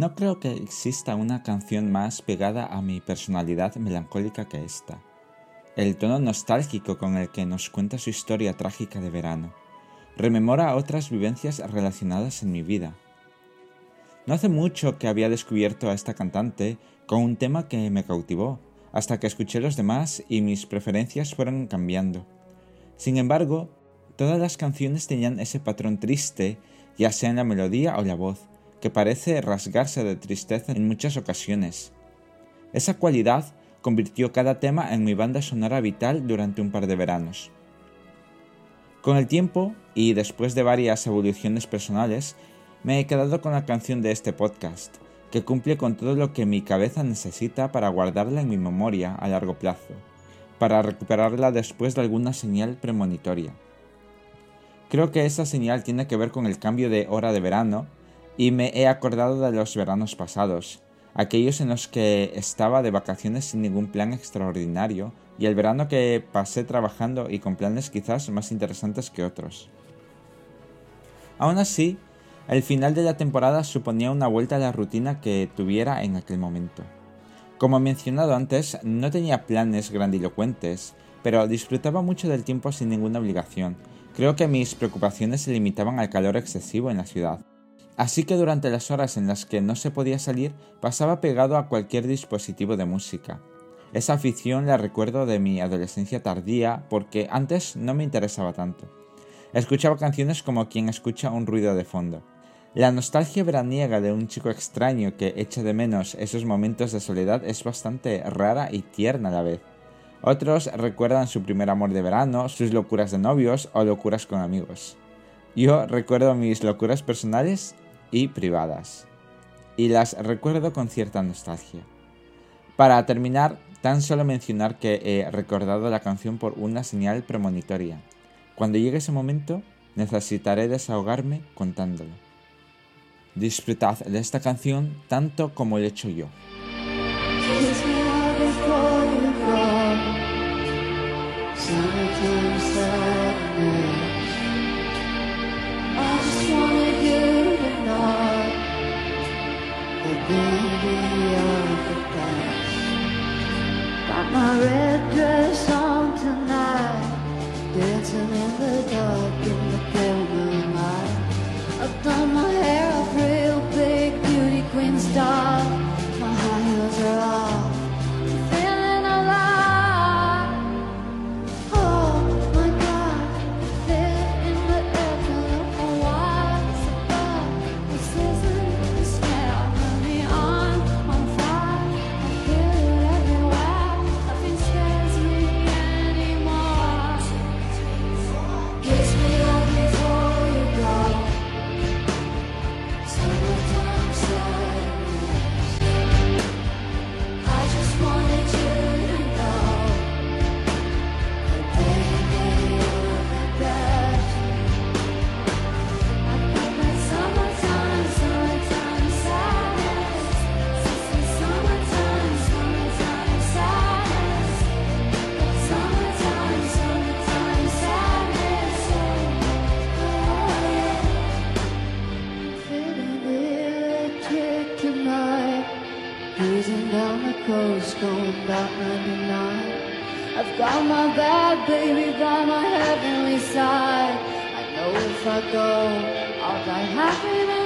No creo que exista una canción más pegada a mi personalidad melancólica que esta. El tono nostálgico con el que nos cuenta su historia trágica de verano rememora otras vivencias relacionadas en mi vida. No hace mucho que había descubierto a esta cantante con un tema que me cautivó, hasta que escuché los demás y mis preferencias fueron cambiando. Sin embargo, todas las canciones tenían ese patrón triste, ya sea en la melodía o la voz, que parece rasgarse de tristeza en muchas ocasiones. Esa cualidad convirtió cada tema en mi banda sonora vital durante un par de veranos. Con el tiempo, y después de varias evoluciones personales, me he quedado con la canción de este podcast, que cumple con todo lo que mi cabeza necesita para guardarla en mi memoria a largo plazo, para recuperarla después de alguna señal premonitoria. Creo que esa señal tiene que ver con el cambio de hora de verano y me he acordado de los veranos pasados, aquellos en los que estaba de vacaciones sin ningún plan extraordinario y el verano que pasé trabajando y con planes quizás más interesantes que otros. Aún así, el final de la temporada suponía una vuelta a la rutina que tuviera en aquel momento. Como mencionado antes, no tenía planes grandilocuentes, pero disfrutaba mucho del tiempo sin ninguna obligación. Creo que mis preocupaciones se limitaban al calor excesivo en la ciudad. Así que durante las horas en las que no se podía salir, pasaba pegado a cualquier dispositivo de música. Esa afición la recuerdo de mi adolescencia tardía porque antes no me interesaba tanto. Escuchaba canciones como quien escucha un ruido de fondo. La nostalgia veraniega de un chico extraño que echa de menos esos momentos de soledad es bastante rara y tierna a la vez. Otros recuerdan su primer amor de verano, sus locuras de novios o locuras con amigos. Yo recuerdo mis locuras personales y privadas. Y las recuerdo con cierta nostalgia. Para terminar, tan solo mencionar que he recordado la canción por una señal premonitoria. Cuando llegue ese momento, necesitaré desahogarme contándolo. Disfrutad de esta canción tanto como lo he hecho yo. the beauty of the past. Got my red dress on tonight, dancing in the dark in the pale. I've got my bad baby by my heavenly side. I know if I go, I'll die happy.